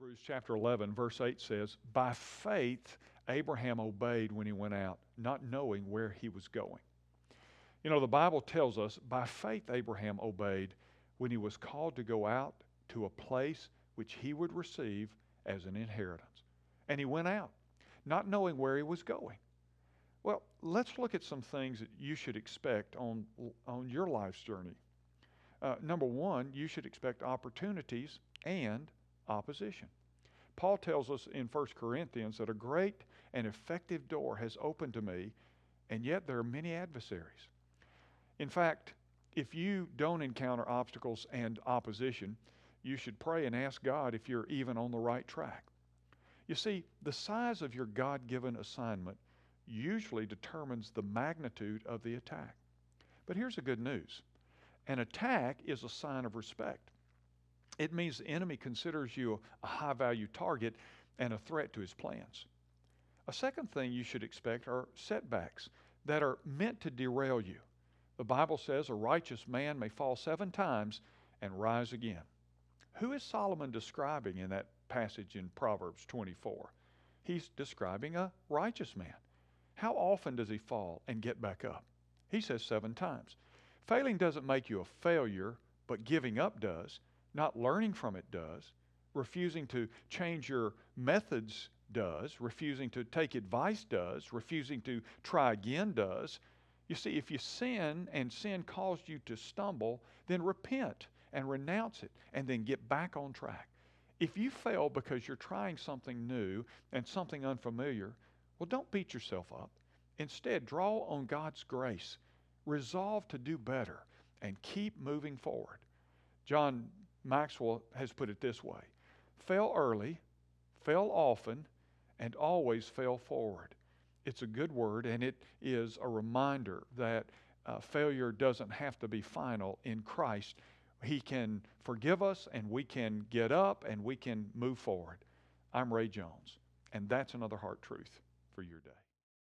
Hebrews chapter 11, verse 8 says, By faith, Abraham obeyed when he went out, not knowing where he was going. You know, the Bible tells us by faith, Abraham obeyed when he was called to go out to a place which he would receive as an inheritance. And he went out, not knowing where he was going. Well, let's look at some things that you should expect on, on your life's journey. Uh, number one, you should expect opportunities and opposition. Paul tells us in 1 Corinthians that a great and effective door has opened to me, and yet there are many adversaries. In fact, if you don't encounter obstacles and opposition, you should pray and ask God if you're even on the right track. You see, the size of your God given assignment usually determines the magnitude of the attack. But here's the good news an attack is a sign of respect. It means the enemy considers you a high value target and a threat to his plans. A second thing you should expect are setbacks that are meant to derail you. The Bible says a righteous man may fall seven times and rise again. Who is Solomon describing in that passage in Proverbs 24? He's describing a righteous man. How often does he fall and get back up? He says seven times. Failing doesn't make you a failure, but giving up does. Not learning from it does. Refusing to change your methods does. Refusing to take advice does. Refusing to try again does. You see, if you sin and sin caused you to stumble, then repent and renounce it and then get back on track. If you fail because you're trying something new and something unfamiliar, well, don't beat yourself up. Instead, draw on God's grace. Resolve to do better and keep moving forward. John Maxwell has put it this way fail early, fail often, and always fail forward. It's a good word, and it is a reminder that uh, failure doesn't have to be final in Christ. He can forgive us, and we can get up, and we can move forward. I'm Ray Jones, and that's another heart truth for your day.